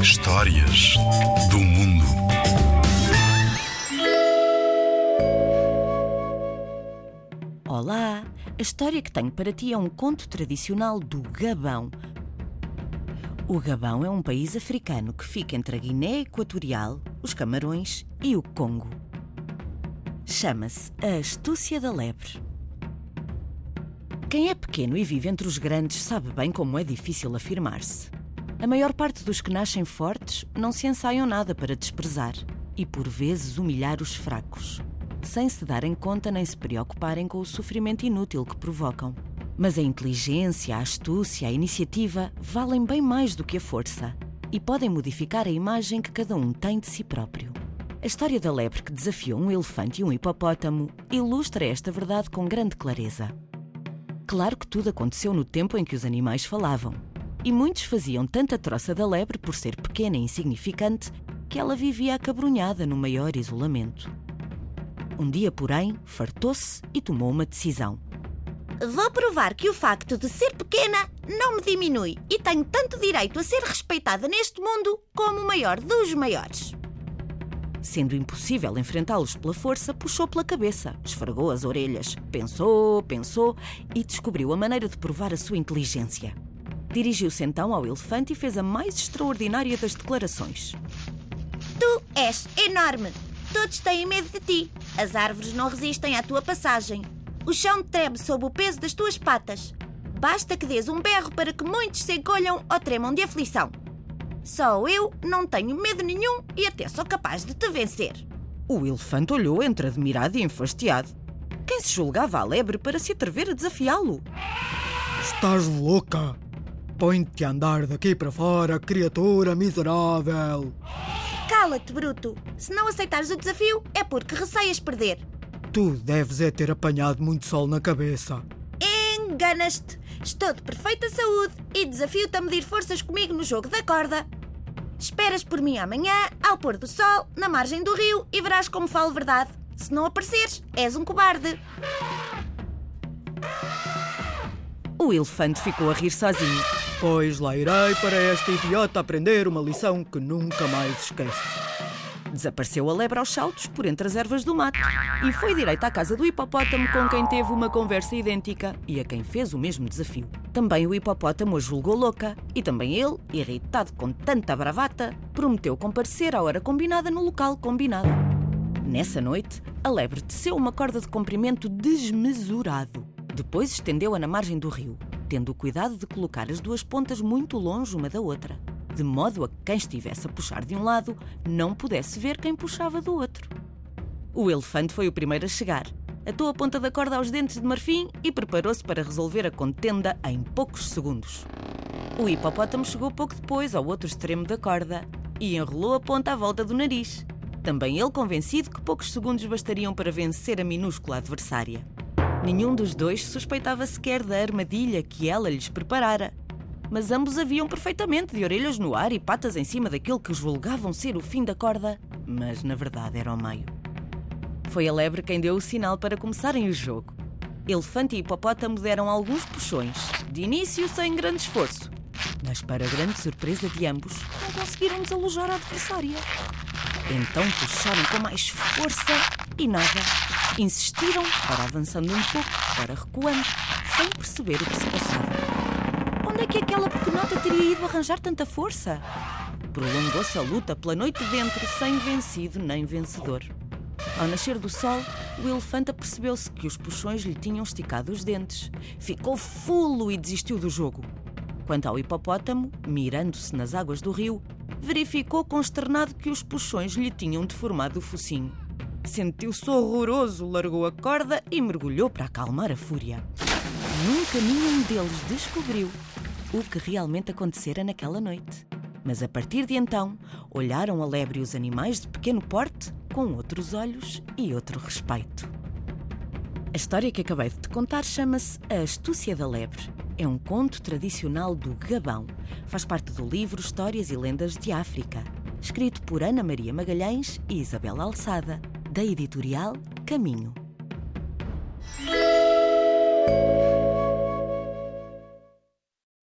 Histórias do mundo. Olá! A história que tenho para ti é um conto tradicional do Gabão. O Gabão é um país africano que fica entre a Guiné Equatorial, os Camarões e o Congo. Chama-se a Astúcia da Lebre. Quem é pequeno e vive entre os grandes sabe bem como é difícil afirmar-se. A maior parte dos que nascem fortes não se ensaiam nada para desprezar e, por vezes, humilhar os fracos, sem se darem conta nem se preocuparem com o sofrimento inútil que provocam. Mas a inteligência, a astúcia, a iniciativa valem bem mais do que a força e podem modificar a imagem que cada um tem de si próprio. A história da lebre que desafiou um elefante e um hipopótamo ilustra esta verdade com grande clareza. Claro que tudo aconteceu no tempo em que os animais falavam, e muitos faziam tanta troça da lebre por ser pequena e insignificante que ela vivia acabrunhada no maior isolamento. Um dia, porém, fartou-se e tomou uma decisão. Vou provar que o facto de ser pequena não me diminui e tenho tanto direito a ser respeitada neste mundo como o maior dos maiores. Sendo impossível enfrentá-los pela força, puxou pela cabeça, esfregou as orelhas, pensou, pensou e descobriu a maneira de provar a sua inteligência. Dirigiu-se então ao elefante e fez a mais extraordinária das declarações. Tu és enorme. Todos têm medo de ti. As árvores não resistem à tua passagem. O chão treme sob o peso das tuas patas. Basta que dês um berro para que muitos se encolham ou tremam de aflição. Só eu não tenho medo nenhum e até sou capaz de te vencer. O elefante olhou entre admirado e enfastiado. Quem se julgava a lebre para se atrever a desafiá-lo? Estás louca? Põe-te a andar daqui para fora, criatura miserável! Cala-te, bruto. Se não aceitares o desafio, é porque receias perder. Tu deves é ter apanhado muito sol na cabeça. Enganas-te. Estou de perfeita saúde e desafio-te a medir forças comigo no jogo da corda. Esperas por mim amanhã, ao pôr do sol, na margem do rio e verás como falo verdade. Se não apareceres, és um cobarde. O elefante ficou a rir sozinho. Pois lá irei para esta idiota aprender uma lição que nunca mais esquece. Desapareceu a lebre aos saltos por entre as ervas do mato e foi direito à casa do hipopótamo com quem teve uma conversa idêntica e a quem fez o mesmo desafio. Também o hipopótamo a julgou louca e também ele, irritado com tanta bravata, prometeu comparecer à hora combinada no local combinado. Nessa noite, a lebre teceu uma corda de comprimento desmesurado. Depois estendeu-a na margem do rio, tendo o cuidado de colocar as duas pontas muito longe uma da outra, de modo a que quem estivesse a puxar de um lado não pudesse ver quem puxava do outro. O elefante foi o primeiro a chegar, atou a ponta da corda aos dentes de marfim e preparou-se para resolver a contenda em poucos segundos. O hipopótamo chegou pouco depois ao outro extremo da corda e enrolou a ponta à volta do nariz. Também ele convencido que poucos segundos bastariam para vencer a minúscula adversária. Nenhum dos dois suspeitava sequer da armadilha que ela lhes preparara. Mas ambos haviam perfeitamente de orelhas no ar e patas em cima daquele que julgavam ser o fim da corda, mas na verdade era o meio. Foi a lebre quem deu o sinal para começarem o jogo. Elefante e hipopótamo deram alguns puxões, de início sem grande esforço, mas para grande surpresa de ambos, não conseguiram desalojar a adversária. Então puxaram com mais força e nada. Insistiram, para avançando um pouco, para recuando, sem perceber o que se passava. Onde é que aquela pequenota teria ido arranjar tanta força? Prolongou-se a luta pela noite dentro, sem vencido nem vencedor. Ao nascer do sol, o elefante apercebeu-se que os puxões lhe tinham esticado os dentes. Ficou fulo e desistiu do jogo. Quanto ao hipopótamo, mirando-se nas águas do rio, verificou consternado que os puxões lhe tinham deformado o focinho. Sentiu-se horroroso, largou a corda e mergulhou para acalmar a fúria. Nunca nenhum deles descobriu o que realmente acontecera naquela noite. Mas a partir de então, olharam a lebre e os animais de pequeno porte com outros olhos e outro respeito. A história que acabei de te contar chama-se A Astúcia da Lebre. É um conto tradicional do Gabão. Faz parte do livro Histórias e Lendas de África, escrito por Ana Maria Magalhães e Isabel Alçada, da editorial Caminho.